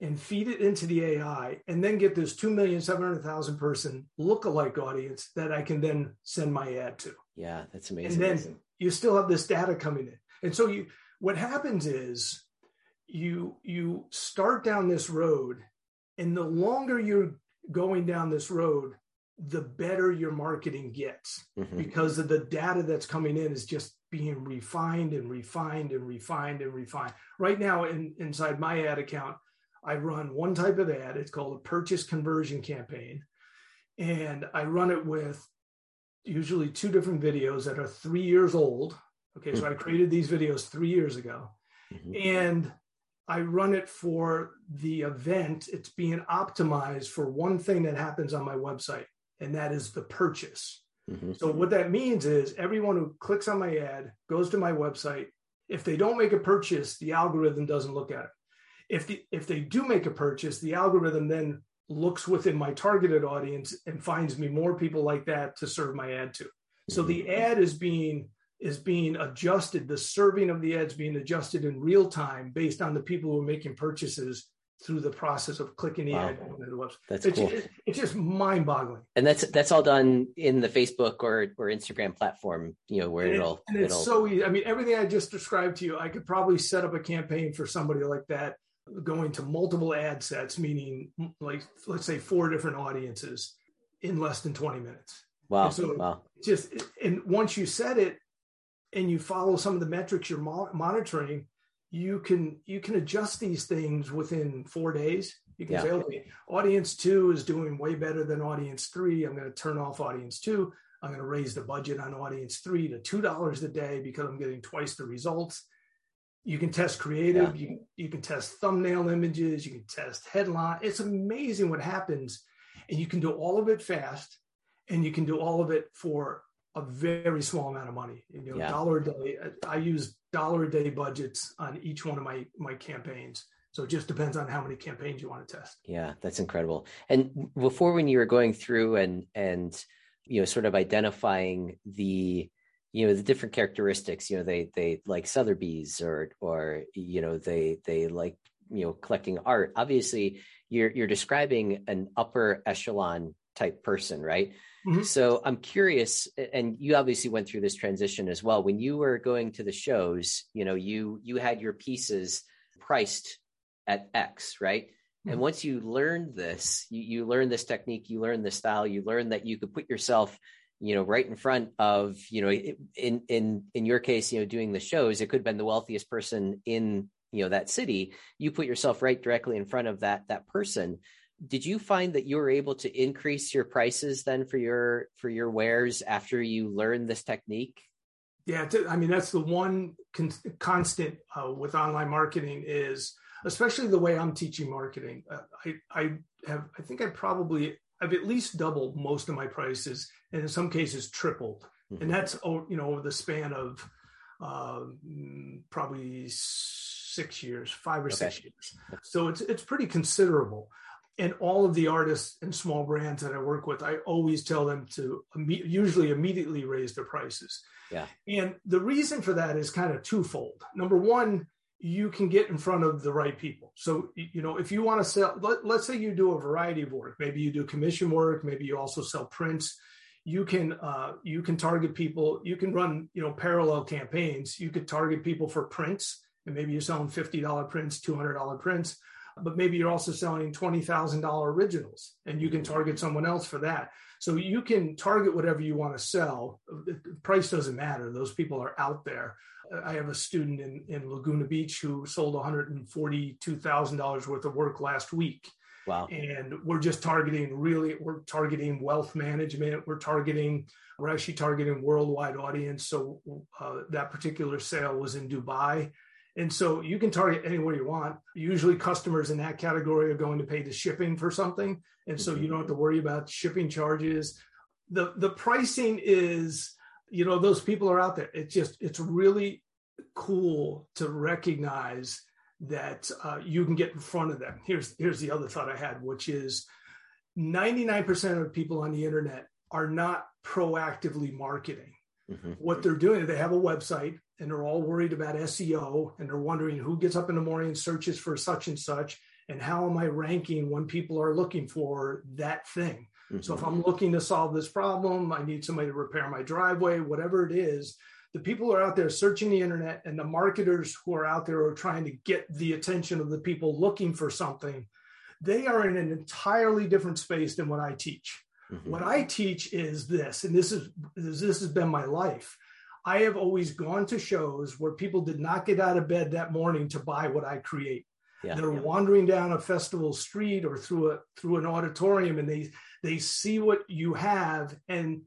and feed it into the AI and then get this 2,700,000 person lookalike audience that I can then send my ad to. Yeah, that's amazing. And then amazing. You still have this data coming in. And so you what happens is you you start down this road and the longer you're going down this road, the better your marketing gets mm-hmm. because of the data that's coming in is just being refined and refined and refined and refined. Right now, in, inside my ad account, I run one type of ad. It's called a purchase conversion campaign. And I run it with usually two different videos that are three years old. Okay, so I mm-hmm. created these videos three years ago. Mm-hmm. And I run it for the event. It's being optimized for one thing that happens on my website, and that is the purchase. Mm-hmm. So, what that means is everyone who clicks on my ad goes to my website. If they don't make a purchase, the algorithm doesn't look at it. If, the, if they do make a purchase, the algorithm then looks within my targeted audience and finds me more people like that to serve my ad to. So the mm-hmm. ad is being is being adjusted. The serving of the ads being adjusted in real time based on the people who are making purchases through the process of clicking the wow. ad on the website. That's it's, cool. it's just mind boggling. And that's that's all done in the Facebook or or Instagram platform, you know, where and it'll and it's it'll... so easy. I mean, everything I just described to you, I could probably set up a campaign for somebody like that going to multiple ad sets, meaning like let's say four different audiences in less than 20 minutes. Wow. And so wow. just and once you set it and you follow some of the metrics you're mo- monitoring, you can you can adjust these things within four days. You can yeah. say, okay, audience two is doing way better than audience three. I'm going to turn off audience two. I'm going to raise the budget on audience three to two dollars a day because I'm getting twice the results. You can test creative. Yeah. You you can test thumbnail images. You can test headline. It's amazing what happens, and you can do all of it fast, and you can do all of it for a very small amount of money. You know, yeah. dollar a day. I use dollar a day budgets on each one of my my campaigns. So it just depends on how many campaigns you want to test. Yeah, that's incredible. And before, when you were going through and and you know, sort of identifying the you know the different characteristics you know they they like sotheby's or or you know they they like you know collecting art obviously you're you're describing an upper echelon type person right mm-hmm. so i'm curious and you obviously went through this transition as well when you were going to the shows you know you you had your pieces priced at x right mm-hmm. and once you learned this you, you learned this technique you learned this style you learned that you could put yourself you know right in front of you know in in in your case you know doing the shows it could have been the wealthiest person in you know that city. You put yourself right directly in front of that that person. Did you find that you were able to increase your prices then for your for your wares after you learned this technique? Yeah i mean that's the one con- constant uh, with online marketing is especially the way i'm teaching marketing uh, i i have i think i probably I've at least doubled most of my prices, and in some cases tripled. Mm-hmm. And that's you know over the span of uh, probably six years, five or okay. six years. So it's it's pretty considerable. and all of the artists and small brands that I work with, I always tell them to imme- usually immediately raise their prices. Yeah. And the reason for that is kind of twofold. Number one, you can get in front of the right people. So, you know, if you want to sell, let, let's say you do a variety of work, maybe you do commission work, maybe you also sell prints. You can uh, you can target people. You can run you know parallel campaigns. You could target people for prints, and maybe you're selling fifty dollar prints, two hundred dollar prints, but maybe you're also selling twenty thousand dollar originals, and you can target someone else for that. So you can target whatever you want to sell. Price doesn't matter; those people are out there. I have a student in, in Laguna Beach who sold $142,000 worth of work last week. Wow. And we're just targeting really, we're targeting wealth management. We're targeting, we're actually targeting worldwide audience. So uh, that particular sale was in Dubai. And so you can target anywhere you want. Usually customers in that category are going to pay the shipping for something. And so mm-hmm. you don't have to worry about shipping charges. The, the pricing is, you know those people are out there it's just it's really cool to recognize that uh, you can get in front of them here's here's the other thought i had which is 99% of people on the internet are not proactively marketing mm-hmm. what they're doing is they have a website and they're all worried about seo and they're wondering who gets up in the morning and searches for such and such and how am i ranking when people are looking for that thing Mm-hmm. So if I'm looking to solve this problem, I need somebody to repair my driveway, whatever it is, the people who are out there searching the internet and the marketers who are out there are trying to get the attention of the people looking for something. They are in an entirely different space than what I teach. Mm-hmm. What I teach is this, and this is this has been my life. I have always gone to shows where people did not get out of bed that morning to buy what I create. Yeah, They're yeah. wandering down a festival street or through a through an auditorium and they they see what you have and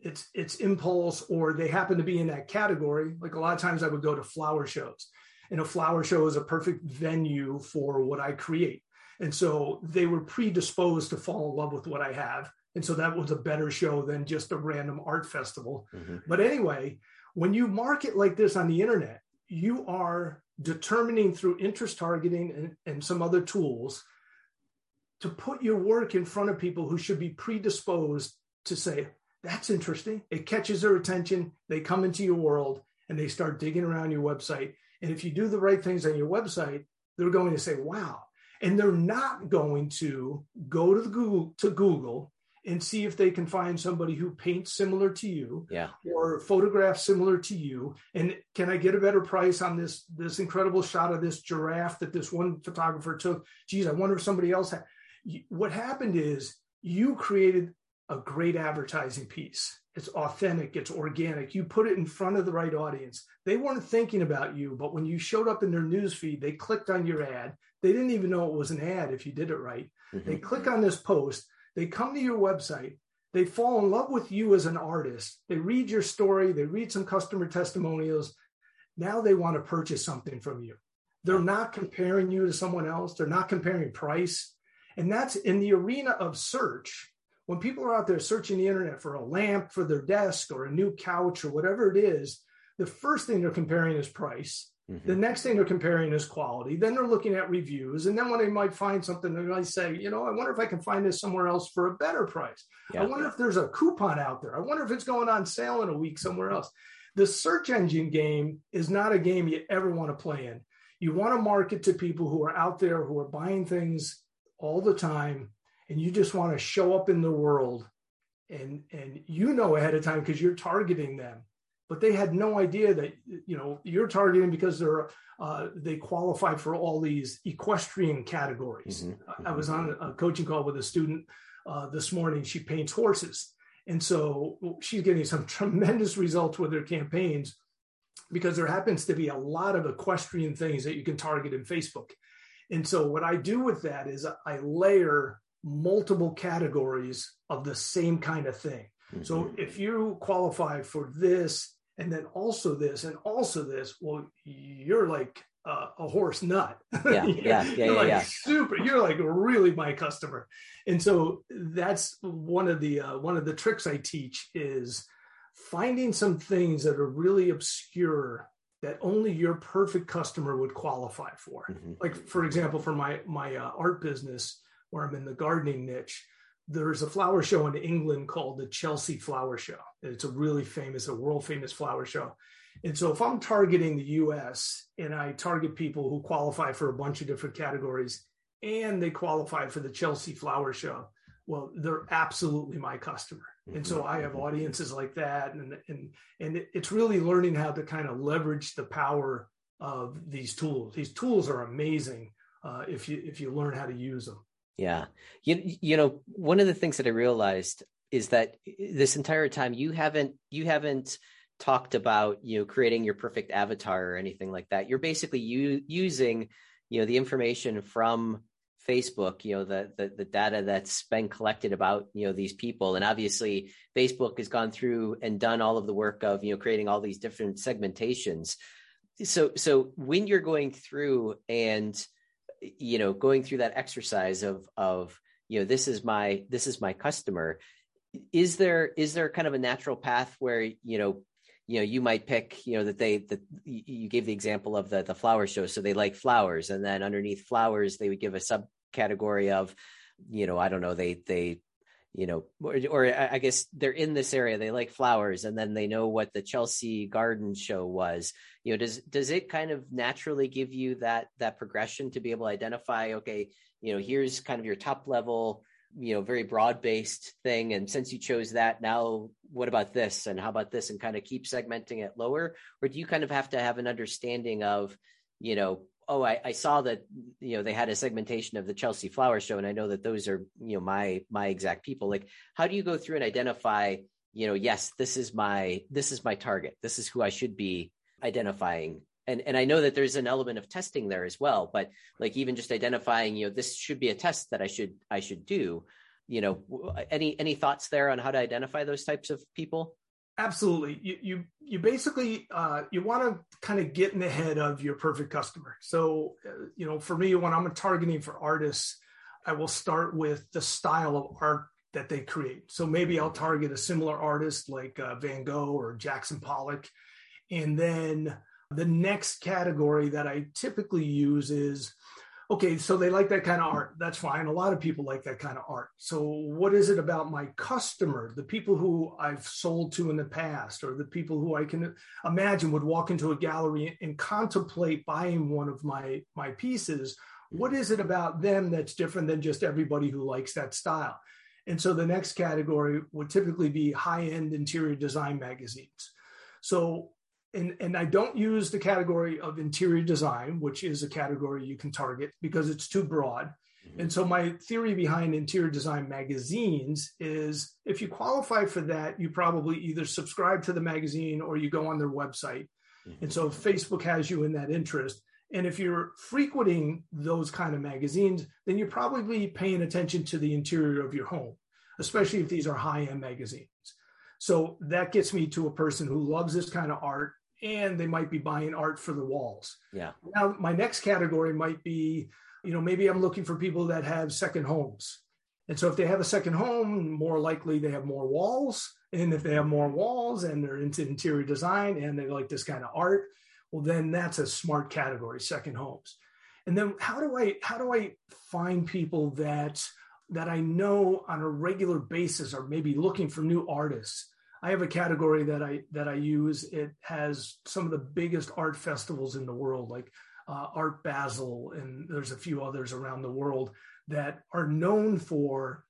it's it's impulse or they happen to be in that category. Like a lot of times i would go to flower shows and a flower show is a perfect venue for what i create. And so they were predisposed to fall in love with what i have. And so that was a better show than just a random art festival. Mm-hmm. but anyway when you market like this on the internet you are determining through interest targeting and, and some other tools to put your work in front of people who should be predisposed to say, that's interesting. It catches their attention. They come into your world and they start digging around your website. And if you do the right things on your website, they're going to say, wow. And they're not going to go to the Google to Google and see if they can find somebody who paints similar to you yeah. or photographs similar to you and can i get a better price on this this incredible shot of this giraffe that this one photographer took geez i wonder if somebody else had what happened is you created a great advertising piece. It's authentic, it's organic. You put it in front of the right audience. They weren't thinking about you, but when you showed up in their newsfeed, they clicked on your ad. They didn't even know it was an ad if you did it right. Mm-hmm. They click on this post, they come to your website, they fall in love with you as an artist. They read your story, they read some customer testimonials. Now they want to purchase something from you. They're not comparing you to someone else, they're not comparing price. And that's in the arena of search. When people are out there searching the internet for a lamp for their desk or a new couch or whatever it is, the first thing they're comparing is price. Mm-hmm. The next thing they're comparing is quality. Then they're looking at reviews. And then when they might find something, they might say, you know, I wonder if I can find this somewhere else for a better price. Yeah. I wonder if there's a coupon out there. I wonder if it's going on sale in a week somewhere else. The search engine game is not a game you ever want to play in. You want to market to people who are out there who are buying things all the time and you just want to show up in the world and and you know ahead of time because you're targeting them but they had no idea that you know you're targeting because they're uh, they qualify for all these equestrian categories. Mm-hmm. i was on a coaching call with a student uh, this morning. She paints horses. And so she's getting some tremendous results with her campaigns because there happens to be a lot of equestrian things that you can target in facebook. And so what I do with that is I layer multiple categories of the same kind of thing. Mm-hmm. So if you qualify for this and then also this and also this, well, you're like uh, a horse nut. Yeah, yeah, yeah, you're yeah, like yeah. Super. You're like really my customer, and so that's one of the uh, one of the tricks I teach is finding some things that are really obscure that only your perfect customer would qualify for. Mm-hmm. Like for example, for my my uh, art business, where I'm in the gardening niche, there's a flower show in England called the Chelsea Flower Show. It's a really famous, a world famous flower show. And so if I'm targeting the US and I target people who qualify for a bunch of different categories and they qualify for the Chelsea Flower Show, well, they're absolutely my customer. And so I have audiences like that. And, and, and it's really learning how to kind of leverage the power of these tools. These tools are amazing uh, if you, if you learn how to use them. Yeah. You, you know, one of the things that I realized is that eh, this entire time you haven't, you haven't talked about, you know, creating your perfect avatar or anything like that. You're basically u- using, you know, the information from Facebook, you know, the, the, the data that's been collected about, you know, these people. And obviously Facebook has gone through and done all of the work of, you know, creating all these different segmentations. So, so when you're going through and, you know going through that exercise of of you know this is my this is my customer. Is there is there kind of a natural path where you know you know you might pick you know that they that you gave the example of the the flower show so they like flowers and then underneath flowers they would give a subcategory of you know i don't know they they you know, or, or, I guess they're in this area. They like flowers, and then they know what the Chelsea Garden Show was. You know, does does it kind of naturally give you that that progression to be able to identify? Okay, you know, here's kind of your top level, you know, very broad based thing, and since you chose that, now what about this, and how about this, and kind of keep segmenting it lower, or do you kind of have to have an understanding of, you know, oh, I, I, saw that you know they had a segmentation of the Chelsea Flower Show, and I know that those are you know my my exact people. Like, how do you go through and identify? You know, yes, this is my this is my target. This is who I should be identifying. And and I know that there's an element of testing there as well. But like even just identifying, you know, this should be a test that I should I should do. You know, any any thoughts there on how to identify those types of people? Absolutely. You you you basically uh, you want to kind of get in the head of your perfect customer. So uh, you know, for me, when I'm targeting for artists, I will start with the style of art that they create. So maybe I'll target a similar artist like uh, Van Gogh or Jackson Pollock, and then the next category that I typically use is okay, so they like that kind of art. That's fine. A lot of people like that kind of art. So, what is it about my customer, the people who I've sold to in the past, or the people who I can imagine would walk into a gallery and contemplate buying one of my my pieces? What is it about them that's different than just everybody who likes that style? And so, the next category would typically be high end interior design magazines. So, and, and I don't use the category of interior design, which is a category you can target because it's too broad. Mm-hmm. And so my theory behind interior design magazines is if you qualify for that, you probably either subscribe to the magazine or you go on their website. Mm-hmm. And so Facebook has you in that interest. And if you're frequenting those kind of magazines, then you're probably paying attention to the interior of your home, especially if these are high end magazines. So that gets me to a person who loves this kind of art and they might be buying art for the walls. Yeah. Now, my next category might be, you know, maybe I'm looking for people that have second homes. And so if they have a second home, more likely they have more walls. And if they have more walls and they're into interior design and they like this kind of art, well, then that's a smart category, second homes. And then how do I how do I find people that that I know on a regular basis are maybe looking for new artists I have a category that I that I use. It has some of the biggest art festivals in the world, like uh, Art Basel, and there's a few others around the world that are known for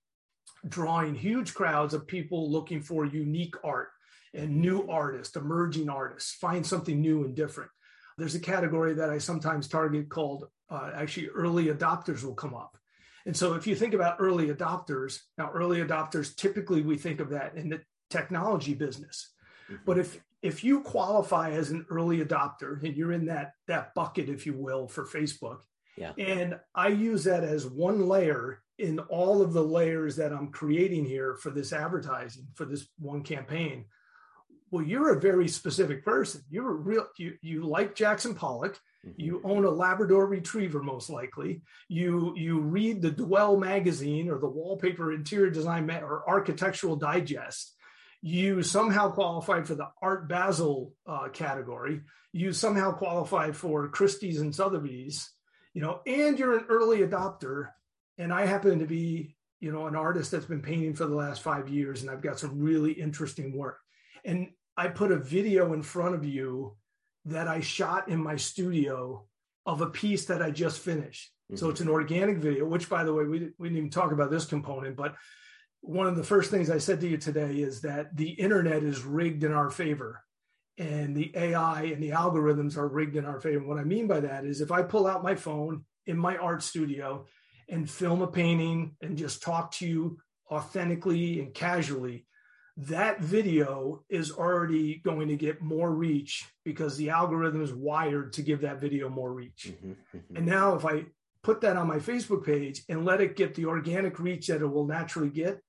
drawing huge crowds of people looking for unique art and new artists, emerging artists, find something new and different. There's a category that I sometimes target called uh, actually early adopters will come up. And so if you think about early adopters, now early adopters, typically we think of that in the technology business. Mm-hmm. But if if you qualify as an early adopter and you're in that that bucket, if you will, for Facebook, yeah. and I use that as one layer in all of the layers that I'm creating here for this advertising for this one campaign. Well, you're a very specific person. You're a real you you like Jackson Pollock. Mm-hmm. You own a Labrador Retriever, most likely. You you read the Dwell magazine or the Wallpaper Interior Design or Architectural Digest you somehow qualified for the Art Basel uh, category, you somehow qualified for Christie's and Sotheby's, you know, and you're an early adopter, and I happen to be, you know, an artist that's been painting for the last five years, and I've got some really interesting work. And I put a video in front of you that I shot in my studio of a piece that I just finished. Mm-hmm. So it's an organic video, which, by the way, we, we didn't even talk about this component, but one of the first things I said to you today is that the internet is rigged in our favor and the AI and the algorithms are rigged in our favor. What I mean by that is if I pull out my phone in my art studio and film a painting and just talk to you authentically and casually, that video is already going to get more reach because the algorithm is wired to give that video more reach. Mm-hmm, mm-hmm. And now, if I put that on my Facebook page and let it get the organic reach that it will naturally get,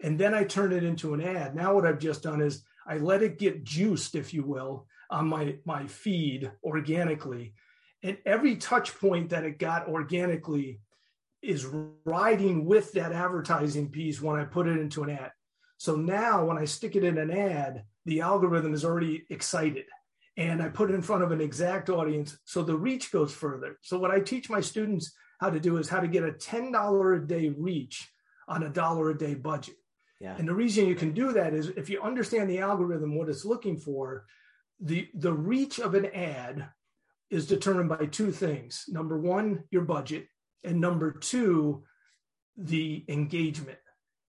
and then I turn it into an ad, now what I've just done is I let it get juiced, if you will, on my, my feed organically. And every touch point that it got organically is riding with that advertising piece when I put it into an ad. So now when I stick it in an ad, the algorithm is already excited and I put it in front of an exact audience. So the reach goes further. So what I teach my students how to do is how to get a $10 a day reach on a dollar a day budget. Yeah. And the reason you can do that is if you understand the algorithm, what it's looking for, the, the reach of an ad is determined by two things. Number one, your budget, and number two, the engagement.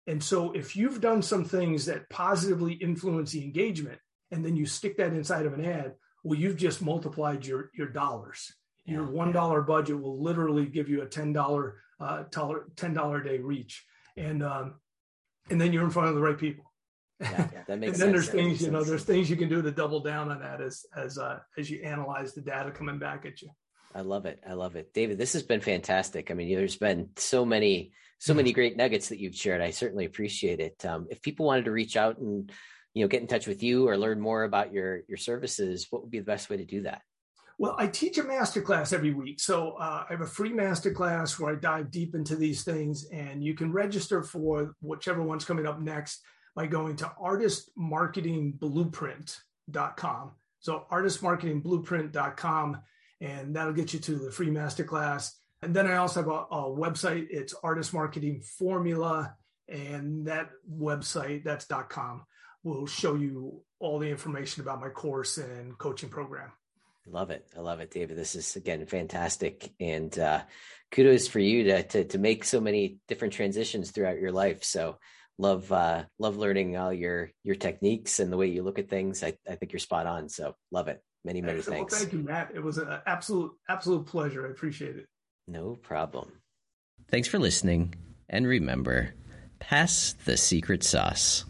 And so if you've done some things that positively influence the engagement, and then you stick that inside of an ad, well, you've just multiplied your your dollars. Yeah. Your one dollar budget will literally give you a ten dollar uh, ten dollar day reach, and um, and then you're in front of the right people. Yeah, yeah, that makes sense. and then there's things you know there's things you can do to double down on that as as uh, as you analyze the data coming back at you. I love it. I love it, David. This has been fantastic. I mean, there's been so many so many great nuggets that you've shared. I certainly appreciate it. Um, if people wanted to reach out and you know get in touch with you or learn more about your your services, what would be the best way to do that? Well, I teach a masterclass every week. So uh, I have a free masterclass where I dive deep into these things, and you can register for whichever one's coming up next by going to artistmarketingblueprint.com. So artistmarketingblueprint.com, and that'll get you to the free masterclass. And then I also have a, a website. It's Artist Marketing Formula, and that website, that's .com, will show you all the information about my course and coaching program. Love it. I love it, David. This is again fantastic. And uh, kudos for you to, to, to make so many different transitions throughout your life. So love uh, love learning all your your techniques and the way you look at things. I, I think you're spot on. So love it. Many, many Excellent. thanks. Well, thank you, Matt. It was an absolute, absolute pleasure. I appreciate it. No problem. Thanks for listening. And remember, pass the secret sauce.